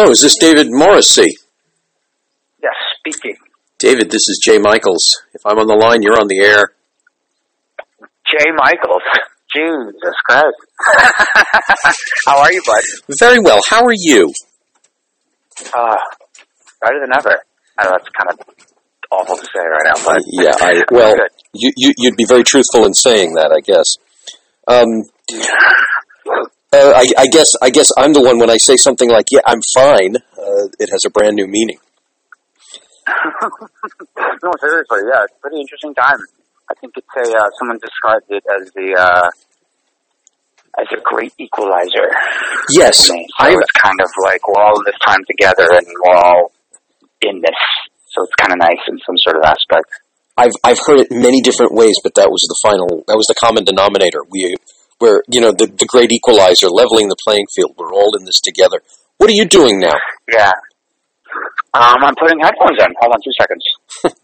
Hello, is this David Morrissey? Yes, speaking. David, this is Jay Michaels. If I'm on the line, you're on the air. Jay Michaels. Jesus Christ. How are you, bud? Very well. How are you? Uh, better than ever. I know that's kind of awful to say right now, but Yeah, I well, you, you you'd be very truthful in saying that, I guess. Um, uh, I, I guess I guess I'm the one when I say something like "Yeah, I'm fine." Uh, it has a brand new meaning. no, seriously, yeah, it's a pretty interesting time. I think it's a uh, someone described it as the uh, as a great equalizer. Yes. So I it's kind of like we're all in this time together and we're all in this. So it's kind of nice in some sort of aspect. I've I've heard it many different ways, but that was the final. That was the common denominator. We were you know the the great equalizer, leveling the playing field. We're all in this together. What are you doing now? Yeah. Um, I'm putting headphones in. Hold on two seconds.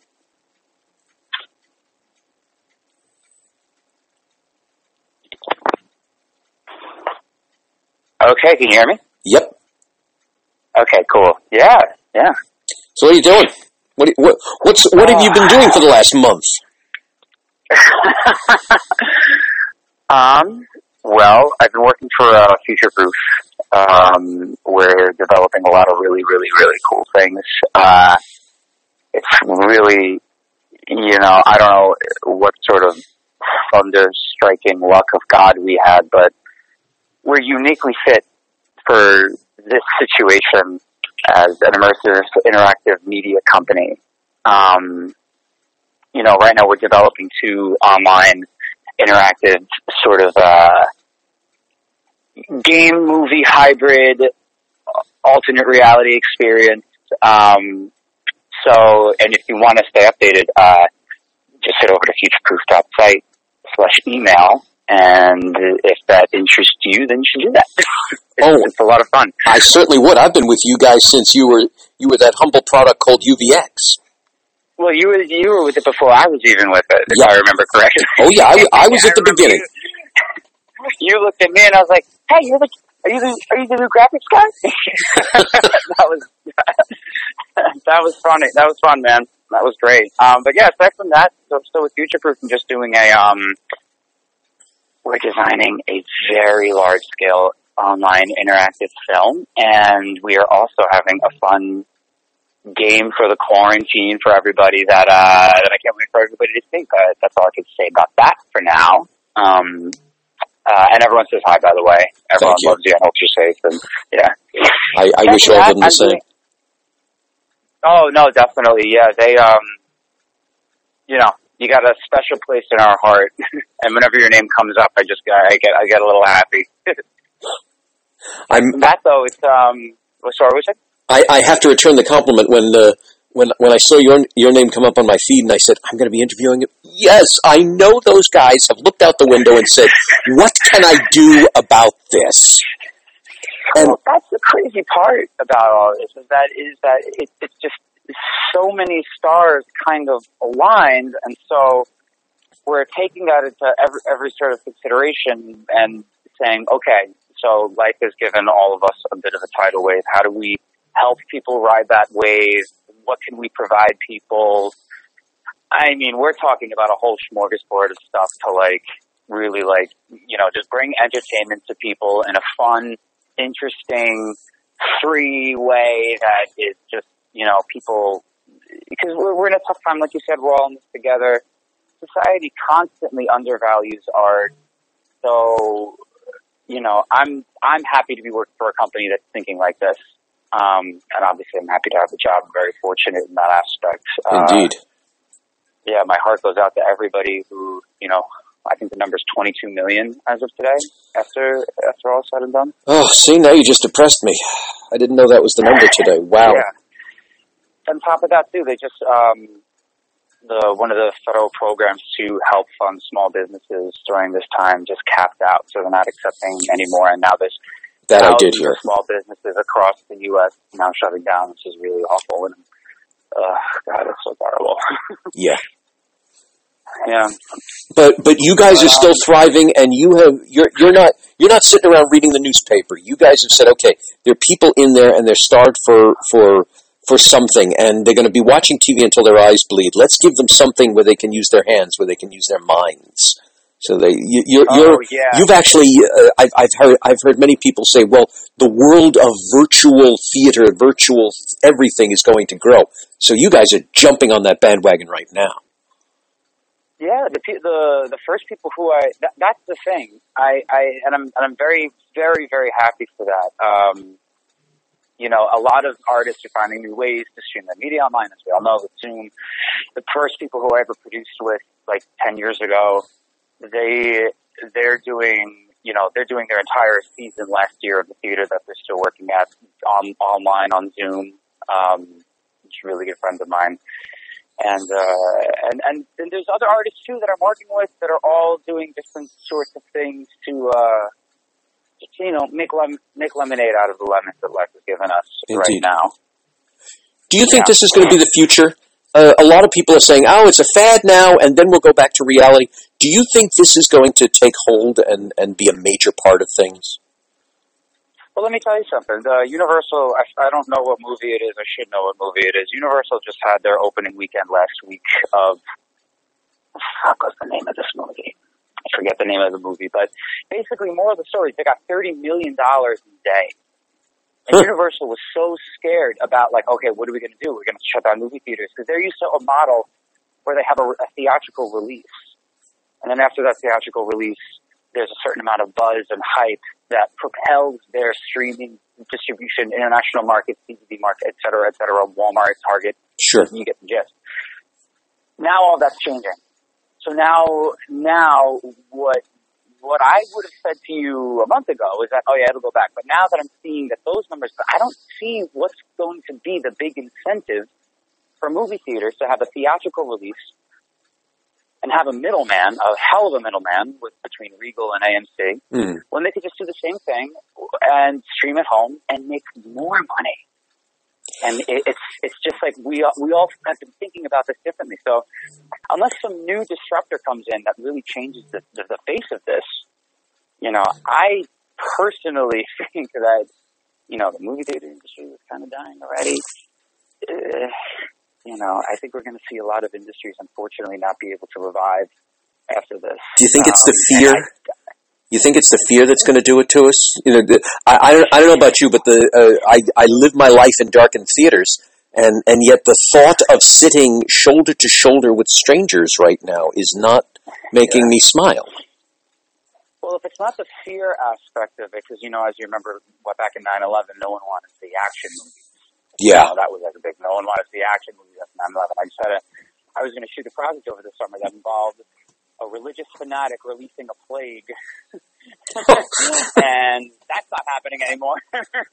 okay, can you hear me? Yep. Okay, cool. Yeah, yeah. So what are you doing? What what what's what have you been doing for the last month? um, well, I've been working for uh, Future Proof. Um, we're developing a lot of really, really, really cool things. Uh, it's really, you know, I don't know what sort of thunder striking luck of God we had, but we're uniquely fit for this situation as an immersive interactive media company. Um, you know, right now we're developing two online interactive sort of uh, game movie hybrid alternate reality experience. Um, so, and if you want to stay updated, uh, just head over to futureproof.site slash email. And if that interests you, then you should do that. it's, Oh. it's a lot of fun. I certainly would. I've been with you guys since you were you were that humble product called UVX. Well, you were you were with it before I was even with it, if Yeah. I remember correctly. Oh yeah, I, I was Yeah, at the beginning. You, you looked at me and I was like, "Hey, you're the are you the are you the new graphics guy?" that was that was funny. That was fun, man. That was great. Um, but yeah, aside from that, so still with Future Proof, I'm just doing a um, we're designing a very large scale online interactive film, and we are also having a fun game for the quarantine for everybody that uh, that I can't wait for everybody to see. But that's all I can say about that for now. Um, uh, and everyone says hi, by the way. Everyone you. loves you and hopes you're safe. And yeah, I, I wish all of them the same. Oh no, definitely. Yeah, they um, you know, you got a special place in our heart, and whenever your name comes up, I just I get I get a little happy. I'm that though, it's um, sorry, what was it? I, I have to return the compliment when the when when I saw your your name come up on my feed and I said I'm going to be interviewing him. Yes, I know those guys have looked out the window and said, "What can I do about this?" And- well, that's the crazy part about all this is that is that it, it's just so many stars kind of aligned, and so we're taking that into every every sort of consideration and saying, okay, so life has given all of us a bit of a tidal wave. How do we help people ride that wave? What can we provide people? I mean, we're talking about a whole smorgasbord of stuff to like really like, you know, just bring entertainment to people in a fun, interesting, free way that is just, you know, people, because we're, we're in a tough time, like you said, we're all in this together. Society constantly undervalues art. So, you know, I'm, I'm happy to be working for a company that's thinking like this. Um, and obviously I'm happy to have the job. I'm very fortunate in that aspect. Uh, Indeed, yeah, my heart goes out to everybody who, you know, I think the number is 22 million as of today after, after all said and done. oh, see now you just depressed me. I didn't know that was the number today. Wow. Yeah. On top of that too, they just, um, the, one of the federal programs to help fund small businesses during this time just capped out, so they're not accepting anymore. And now there's That I did hear. small businesses across the U.S. now shutting down, which is really awful. And, uh, God, it's so terrible. Yeah. Yeah. But but you guys are still thriving, and you have you're you're not you're not sitting around reading the newspaper. You guys have said, okay, there are people in there, and they're starved for for for something, and they're going to be watching TV until their eyes bleed. Let's give them something where they can use their hands, where they can use their minds. So they you, you're, Oh, you're yeah. you've actually uh, I've, I've heard I've heard many people say, well, the world of virtual theater, virtual everything is going to grow. So you guys are jumping on that bandwagon right now. Yeah, the the the first people who I that, that's the thing. I I and I'm and I'm very very very happy for that. Um, you know, a lot of artists are finding new ways to stream their media online, as we all know with Zoom. The first people who I ever produced with, like ten years ago, they they're doing you know they're doing their entire season last year of the theater that they're still working at on online on Zoom. Um, it's really good friends of mine and uh, and and then there's other artists too that I'm working with that are all doing different sorts of things to uh, you know make lem- make lemonade out of the lemons that life has given us right now. Do you think this is going to be the future? Uh, a lot of people are saying, "Oh, it's a fad now, and then we'll go back to reality." Do you think this is going to take hold and, and be a major part of things? Well, let me tell you something. The Universal, I, I don't know what movie it is. I should know what movie it is. Universal just had their opening weekend last week of, fuck, what's the name of this movie? I forget the name of the movie, but basically, more of the story, they got $30 million in a day. And Huh. Universal was so scared about, like, okay, what are we going to do? We're going to shut down movie theaters because they're used to a model where they have a, a theatrical release. And then after that theatrical release, there's a certain amount of buzz and hype that propels their streaming distribution, international markets, DVD market, et cetera, et cetera, Walmart, Target, Sure. you get the gist. Now all that's changing. So now, now what, what I would have said to you a month ago is that, oh yeah, it'll go back. But now that I'm seeing that those numbers, I don't see what's going to be the big incentive for movie theaters to have a theatrical release and have a middleman, a hell of a middleman with between Regal and AMC, Hmm. when they could just do the same thing and stream at home and make more money. And it, it's it's just like we all- we all have been thinking about this differently. So unless some new disruptor comes in that really changes the, the, the face of this, you know, I personally think that you know the movie theater industry is kind of dying already. Uh, you know, I think we're going to see a lot of industries, unfortunately, not be able to revive after this. Do you think it's the Um, fear? I- You think it's the fear that's going to do it to us? You know, the, I, I, don't, I don't know about you, but the uh, I, I live my life in darkened theaters, and, and yet the thought of sitting shoulder to shoulder with strangers right now is not making me smile. Well, if it's not the fear aspect of it, because you know, as you remember, what back in 9/11, no one wanted the action movies. Yeah. You know, that was like a big. No one wanted the action movies after 9/11. I just had a. I was going to shoot a project over the summer that involved a religious fanatic releasing a plague, and that's not happening anymore.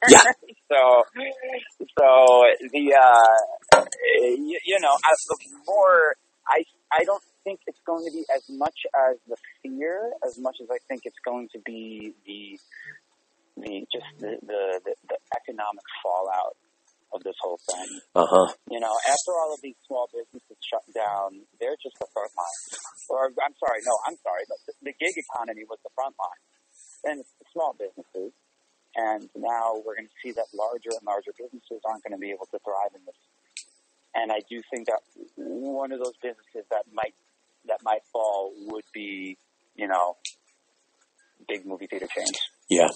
Yeah. so, so the uh, you, you know, as the more I I don't think it's going to be as much as the fear, as much as I think it's going to be the the just the the, the, the economic fallout of this whole thing. Uh huh. You know, after all of these small businesses shut down, they're just the front line. Or I'm sorry, no, I'm sorry, but the, the gig economy was the front line. Then it's the small businesses, and now we're going to see that larger and larger businesses aren't going to be able to thrive in this. And I do think that one of those businesses that might that might fall would be, you know, big movie theater chains. Yeah.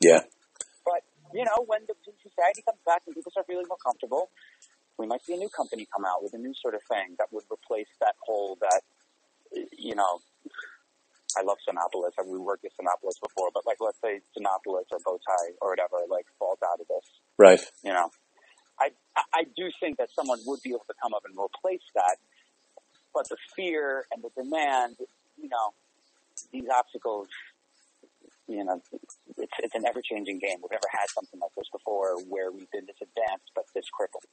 Yeah. You know, when the society comes back and people start feeling more comfortable, we might see a new company come out with a new sort of thing that would replace that whole that you know. I love Cinépolis. I mean, we worked with Cinépolis before, but like, let's say Cinépolis or Bowtie or whatever, like, falls out of this. Right. You know, I I do think that someone would be able to come up and replace that, but the fear and the demand, you know, these obstacles, you know, it's it's an ever changing game. We've never had something like this before where we've been this advanced but this crippled.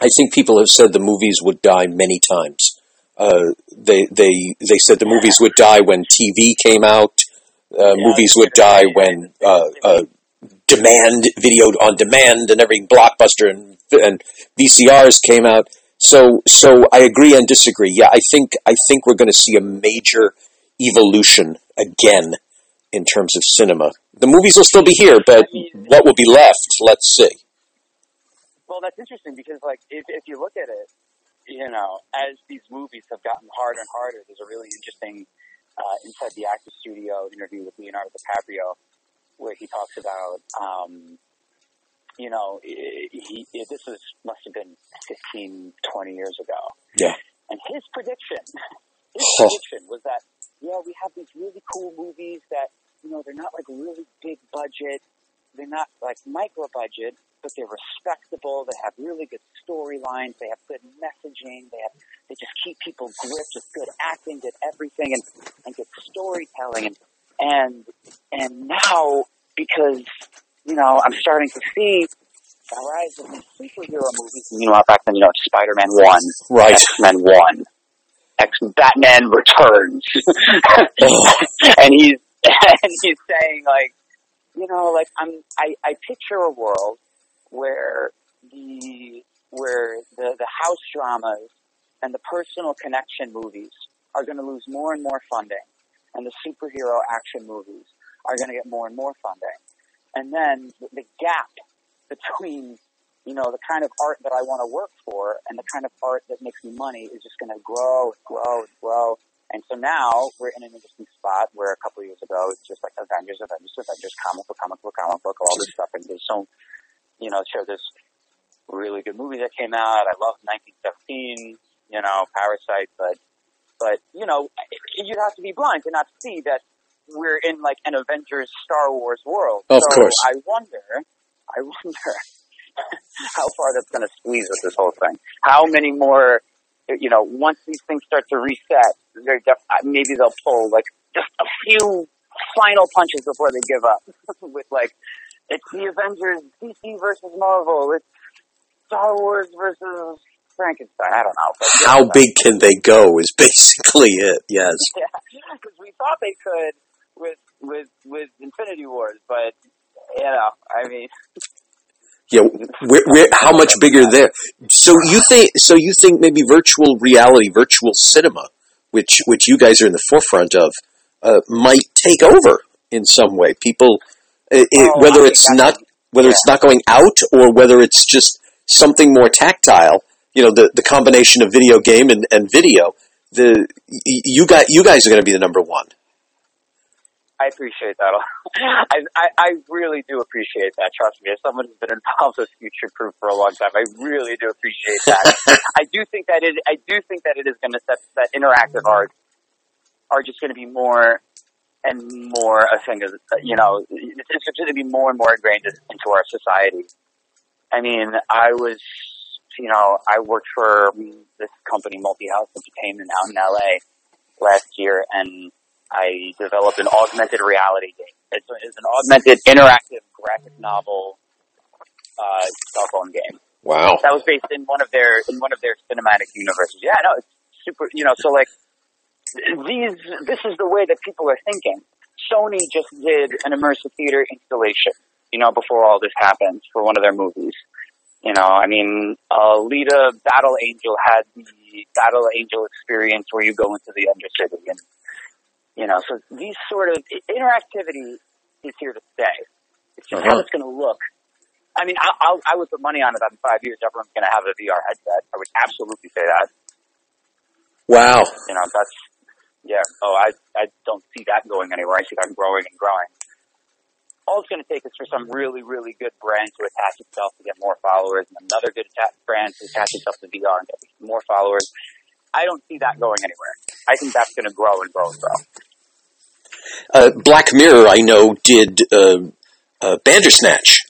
I think people have said the movies would die many times. Uh, they they they said the movies would die when TV came out. Uh, Yeah, movies would die when uh, uh, demand video on demand and everything blockbuster and and VCRs came out. So, so I agree and disagree. Yeah, I think I think we're going to see a major evolution again in terms of cinema. The movies will still be here, but what will be left? Let's see. Well, that's interesting because, like, if, if you look at it, you know, as these movies have gotten harder and harder, there's a really interesting uh, inside the actor studio interview with Leonardo DiCaprio where he talks about, um, you know, he, he, this was must have been 15, 20 years ago. Yeah. And his prediction, his prediction was that, yeah, we have these really cool movies that, you know, they're not like really big budget, they're not like micro budget, but they're respectable. They have really good storylines. They have good messaging. They have they just keep people gripped with good acting, good everything, and and good storytelling. And and and now because you know I'm starting to see the rise of these superhero movies. You know, back then, you know, Spider Man One, Right. X Men One, X Batman Returns, and he's and he's saying like, you know, like I'm I, I picture a world where the where the the house dramas and the personal connection movies are going to lose more and more funding, and the superhero action movies are going to get more and more funding, and then the gap between you know the kind of art that I want to work for and the kind of art that makes me money is just going to grow and grow and grow. And so now we're in an interesting spot where a couple of years ago it's just like Avengers, Avengers, Avengers, comic book, comic book, comic book, all this stuff, and there's so you know, sure, there's really good movie that came out. I love 1917, you know, Parasite, but, but, you know, you'd have to be blind to not see that we're in like an Avengers Star Wars world. Of so course. I wonder, I wonder how far that's going to squeeze with this whole thing. How many more, you know, once these things start to reset, they're def- uh, maybe they'll pull like just a few final punches before they give up with like it's the Avengers, DC versus Marvel. It's Star Wars versus Frankenstein. I don't know. But How big can they go? Is basically it. Yes. Yeah, because we thought they could with with with Infinity Wars, but you know, I mean, Yeah. Where, where, how much bigger there? So you think? So you think maybe virtual reality, virtual cinema, which which you guys are in the forefront of, uh, might take over in some way. People, it, it, Oh, whether it's not whether it's not going out or whether it's just something more tactile. You know, the the combination of video game and, and video. The you got you guys are going to be the number one. I appreciate that. I, I I really do appreciate that. Trust me, as someone who's been involved with Future Proof for a long time, I really do appreciate that. I do think that it. I do think that it is going to set that interactive art are just going to be more and more a thing of you know it's, it's going to be more and more ingrained into our society. I mean, I was you know I worked for this company, Multi House Entertainment, out in LA last year, and I developed an augmented reality game. It's, it's an augmented interactive graphic novel uh, cell phone game Wow. that was based in one of their in one of their cinematic universes. Yeah, no, it's super. You know, so like these, this is the way that people are thinking. Sony just did an immersive theater installation. You know, before all this happened for one of their movies. You know, I mean, Alita Battle Angel had the Battle Angel experience where you go into the Undercity, and you know, so these sort of interactivity is here to stay. It's just how Uh-huh. it's going to look I mean, I, I'll, I would put money on it that in five years everyone's going to have a VR headset. I would absolutely say that. Wow. You know, that's, yeah. Oh, I, I don't see that going anywhere. I see that growing and growing. All it's going to take is for some really, really good brand to attach itself to get more followers and another good brand to attach itself to VR and get more followers. I don't see that going anywhere. I think that's going to grow and grow and grow. Uh, Black Mirror, I know, did uh, uh, Bandersnatch.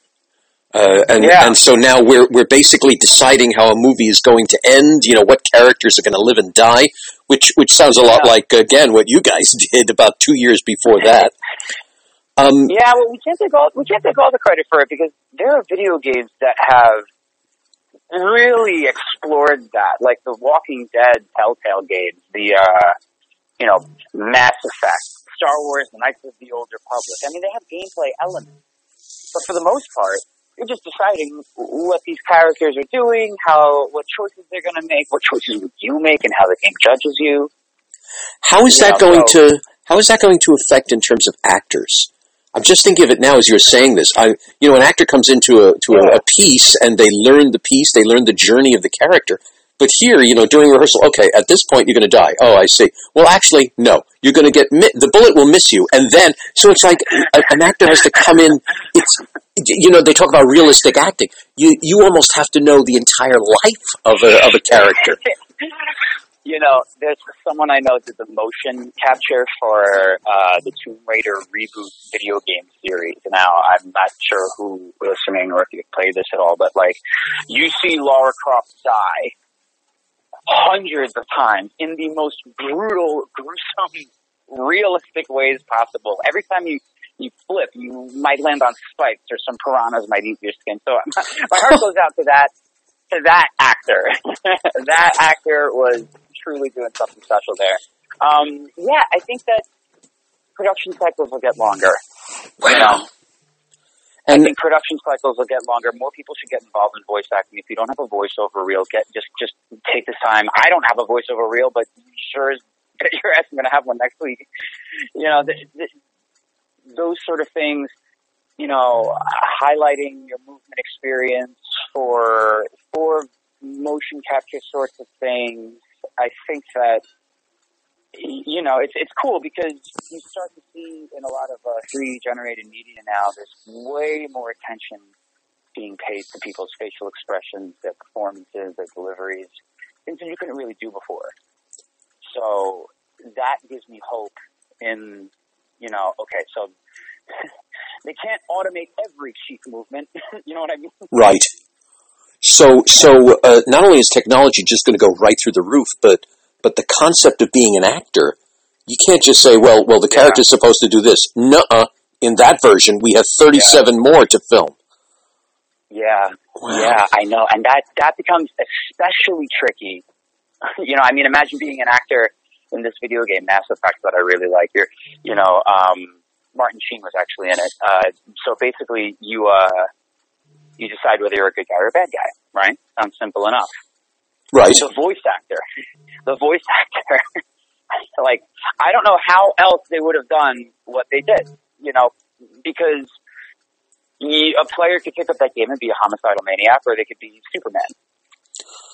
Uh, and Yeah. and so now we're we're basically deciding how a movie is going to end. You know what characters are going to live and die, which which sounds a lot Yeah. like again what you guys did about two years before that. Um, Yeah, well, we can't take all we can't take all the credit for it because there are video games that have really explored that, like the Walking Dead Telltale games, the uh, you know Mass Effect, Star Wars, The Knights of the Old Republic. I mean, they have gameplay elements, but for the most part, you're just deciding what these characters are doing, how what choices they're going to make, what choices would you make, and how the game judges you. How is You that know, going so- to how is that going to affect in terms of actors? I'm just thinking of it now as you're saying this. I, you know, an actor comes into a to a, a piece and they learn the piece, they learn the journey of the character. But here, you know, during rehearsal, okay, at this point you're going to die. Oh, I see. Well, actually, no. You're going to get mi- the bullet will miss you, and then so it's like a, an actor has to come in. It's you know they talk about realistic acting. You you almost have to know the entire life of a of a character. You know, there's someone I know did the motion capture for uh, the Tomb Raider reboot video game series. Now, I'm not sure who listening or if you play this at all, but like, you see Lara Croft die hundreds of times in the most brutal, gruesome, realistic ways possible. Every time you you flip, you might land on spikes or some piranhas might eat your skin. So my heart goes out to that to that actor. that actor was truly doing something special there. Um, yeah, I think that production cycles will get longer. You know, I think production cycles will get longer. More people should get involved in voice acting. If you don't have a voiceover reel, get just just take this time. I don't have a voiceover reel, but sure as your ass I'm going to have one next week. You know, th th those sort of things. You know, highlighting your movement experience for for motion capture sorts of things. I think that you know, it's it's cool because you start to see in a lot of uh, 3D generated media now, there's way more attention being paid to people's facial expressions, their performances, their deliveries, things that you couldn't really do before. So that gives me hope in, you know, okay, so they can't automate every cheek movement. you know what I mean? Right. So, so uh, not only is technology just going to go right through the roof, but but the concept of being an actor, you can't just say, well, well, the Yeah. character's supposed to do this. Nuh-uh. In that version, we have thirty-seven more to film. Yeah. Wow. Yeah, I know, and that that becomes especially tricky. you know, I mean, imagine being an actor in this video game, Mass Effect, that I really like. You're, you know, um, Martin Sheen was actually in it. Uh, so basically, you uh, you decide whether you're a good guy or a bad guy, right? Sounds simple enough. Right. The voice actor, the voice actor, like I don't know how else they would have done what they did, you know, because a player could pick up that game and be a homicidal maniac, or they could be Superman.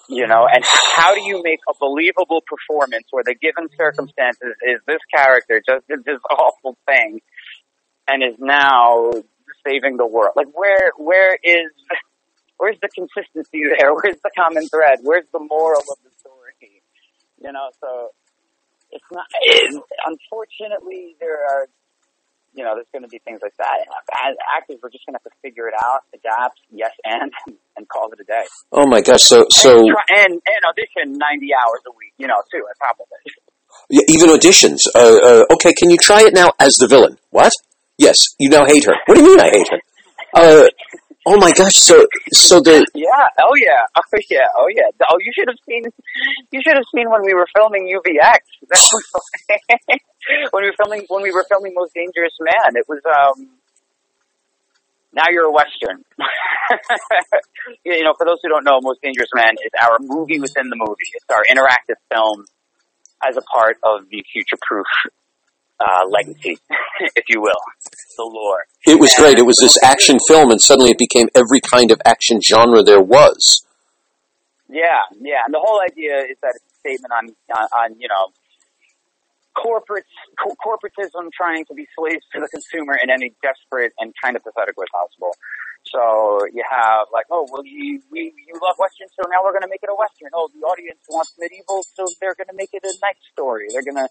You know, and how do you make a believable performance where the given circumstances is this character just did this awful thing and is now saving the world? Like, where where is where's the consistency there? Where's the common thread? Where's the moral of the story? You know, so it's not. It, unfortunately, there are you know, there's going to be things like that. As actors, we're just going to have to figure it out, adapt, yes, and and call it a day. Oh my gosh. So, so and, try, and and audition 90 hours a week, you know, too, on top of it. yeah, even auditions. Uh, uh, okay, can you try it now as the villain? What? Yes, you now hate her. What do you mean I hate her? Uh, oh my gosh. So, so the Yeah. Oh yeah. Oh yeah. Oh yeah. Oh, you should have seen. You should have seen when we were filming UVX. That was when we were filming when we were filming Most Dangerous Man. It was um. Now you're a western. you know, for those who don't know, Most Dangerous Man is our movie within the movie. It's our interactive film as a part of the future-proof uh, legacy, if you will, the lore. it was great. It was this action film, and suddenly it became every kind of action genre there was. Yeah, yeah, and the whole idea is that it's a statement on on, on you know corporate co- corporatism trying to be slaves to the consumer in any desperate and kind of pathetic way possible. So you have like, oh well, you we you love westerns, so now we're going to make it a western. Oh, the audience wants medieval, so they're going to make it a knight story. They're going to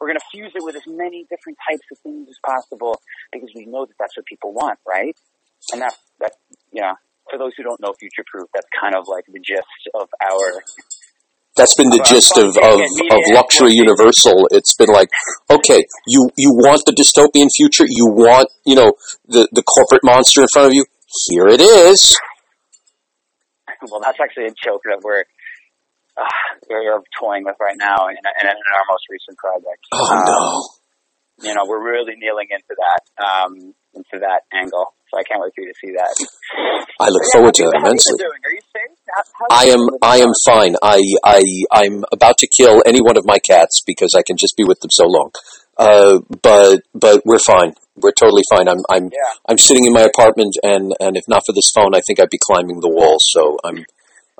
we're going to fuse it with as many different types of things as possible because we know that that's what people want, right? And that's that you know for those who don't know Future Proof, that's kind of like the gist of our That's been the gist of, of, funding and media of Luxury. Universal. It's been like, okay, you, you want the dystopian future, you want, you know, the, the corporate monster in front of you, here it is. well, that's actually a joke that we're uh, we're toying with right now in, in, in our most recent project. Oh Um, no. you know, we're really kneeling into that, um, into that angle. So I can't wait for you to see that. I look yeah, forward to it you- how you immensely. Are you safe? How, how's I am I am fine. I I I'm about to kill any one of my cats because I can just be with them so long. Uh, but but we're fine. We're totally fine. I'm I'm Yeah. I'm sitting in my apartment and and if not for this phone, I think I'd be climbing the wall. So I'm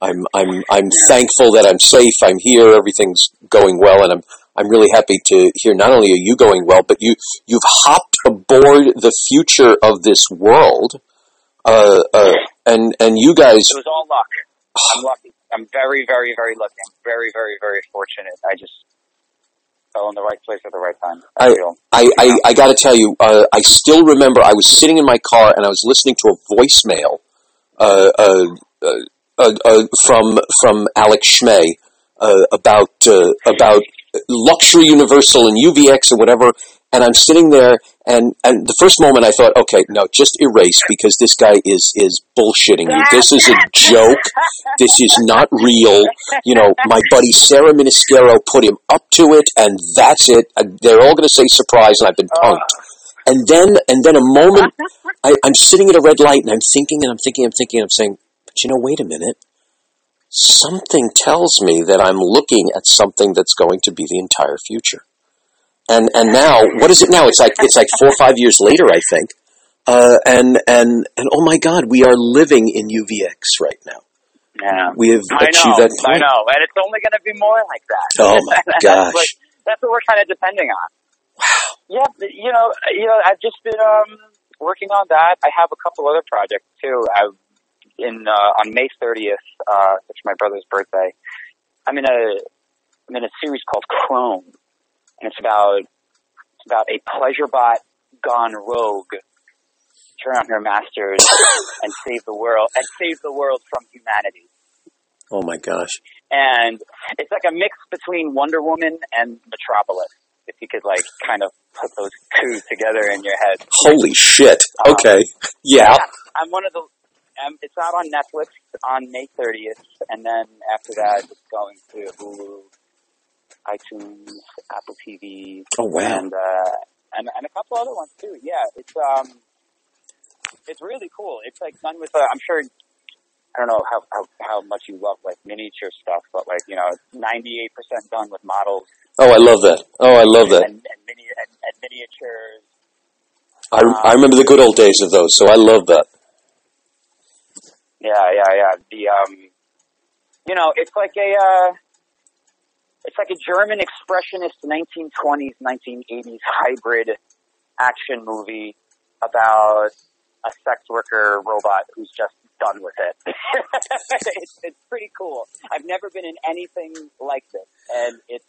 I'm I'm I'm thankful that I'm safe. I'm here. Everything's going well, and I'm I'm really happy to hear. Not only are you going well, but you you've hopped aboard the future of this world. Uh, uh, and and you guys It was all luck. I'm lucky. I'm very, very, very lucky. I'm very, very, very fortunate. I just fell in the right place at the right time. I I- I, I, got to tell you, uh, I still remember I was sitting in my car and I was listening to a voicemail uh, uh, uh, from from Alex Schmey uh, about uh, about luxury universal and UVX or whatever. And I'm sitting there, and, and the first moment I thought, okay, no, just erase because this guy is is bullshitting you. This is a joke. This is not real. You know, my buddy Sarah Miniscaro put him up to it, and that's it. They're all going to say surprise, and I've been punked. And then, and then a moment, I, I'm sitting at a red light, and I'm thinking, and I'm thinking, I'm thinking, I'm saying, you know, wait a minute. Something tells me that I'm looking at something that's going to be the entire future. And and now, what is it now? It's like it's like four or five years later, I think. Uh, and and and oh my God, we are living in UVX right now. Yeah. We have I achieved know, that I know, and it's only going to be more like that. Oh my that's gosh. what that's what we're kind of depending on. Wow. Yeah, you know, you know, I've just been um working on that. I have a couple other projects too. I in uh, on May 30th, uh, it's my brother's birthday. I'm in a I'm in a series called Chrome, and it's about it's about a pleasure bot gone rogue. Turn on her masters and save the world and save the world from humanity Oh my gosh. and it's like a mix between Wonder Woman and Metropolis. If you could like kind of put those two together in your head. Holy shit. Um, Okay. Yeah. I'm one of the. Um, it's out on Netflix on May 30th, and then after that, it's going to Hulu, iTunes, Apple TV, Oh wow. and uh, and and a couple other ones too. Yeah, it's um, it's really cool. It's like done with. Uh, I'm sure. I don't know how, how how much you love like miniature stuff, but like you know, 98 percent done with models Oh, I love that. Oh, I love that. and, and, mini, and, and miniatures. I, I remember the good old days of those, so I love that. Yeah, yeah, yeah. The um, you know, it's like a uh, it's like a German expressionist 1920s, 1980s hybrid action movie about a sex worker robot who's just done with it. it's, it's pretty cool. I've never been in anything like this, and it's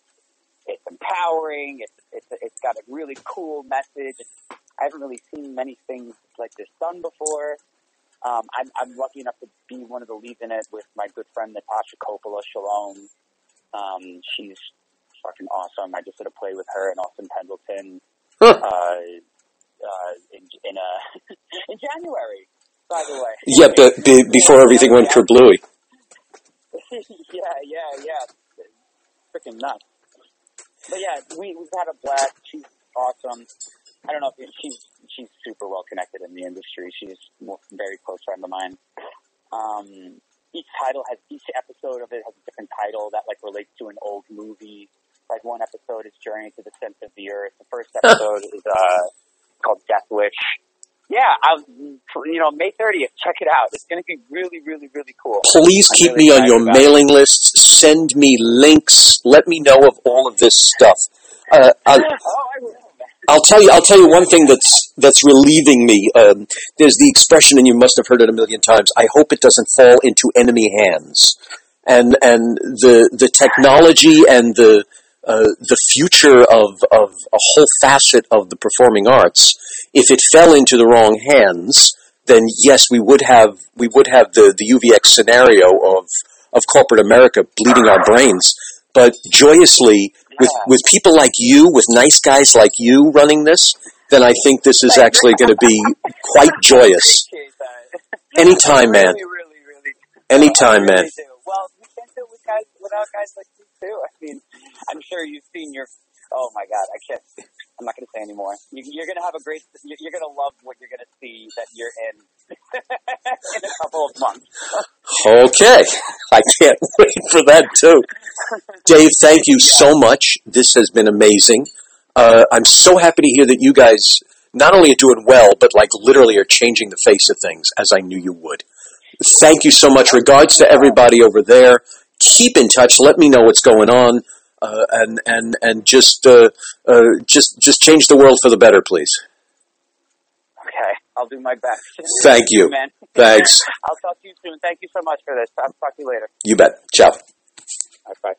it's empowering. It's it's it's got a really cool message. I haven't really seen many things like this done before. Um, I'm, I'm lucky enough to be one of the leads in it with my good friend Natasha Coppola Shalom. Um, she's fucking awesome. I just did a play with her and Austin Pendleton Huh. uh, uh, in in uh, in January. By the way. Yeah, but be, before everything went kerblooey. yeah, yeah, yeah. Freaking nuts. But yeah, we we've had a blast. She's awesome. I don't know if she's she's super well connected in the industry. She's a very close friend of mine. Um, each title has each episode of it has a different title that like relates to an old movie. Like one episode is Journey to the Center of the Earth. The first episode is uh called Death Wish. Yeah, I'll, you know, May 30th, check it out. It's going to be really, really, really cool. Please keep really me on your it. mailing lists. Send me links. Let me know of all of this stuff. Uh, oh, I will. I'll tell you. I'll tell you one thing that's that's relieving me. Um, there's the expression, and you must have heard it a million times. I hope it doesn't fall into enemy hands. And and the the technology and the uh, the future of, of a whole facet of the performing arts, if it fell into the wrong hands, then yes, we would have we would have the, the UVX scenario of of corporate America bleeding our brains. But joyously, with Yeah. with people like you, with nice guys like you running this, then I think this is actually going to be quite joyous. Anytime, man. Really, really, really. Anytime, man. Well, we can't do it with guys without guys like you too. I mean, I'm sure you've seen your. Oh my God, I can't. I'm not going to say anymore. You, you're going to have a great. You're, you're going to love what you're going to see that you're in in a couple of months. Okay. I can't wait for that too. Dave, thank you so much. This has been amazing. Uh, I'm so happy to hear that you guys not only are doing well, but like literally are changing the face of things as I knew you would. Thank you so much. Regards to everybody over there. Keep in touch. Let me know what's going on. Uh, and and and just uh, uh, just just change the world for the better, please. Okay, I'll do my best. Thank you. man. Thanks. I'll talk to you soon. Thank you so much for this. I'll talk to you later. You bet. Ciao. Bye bye.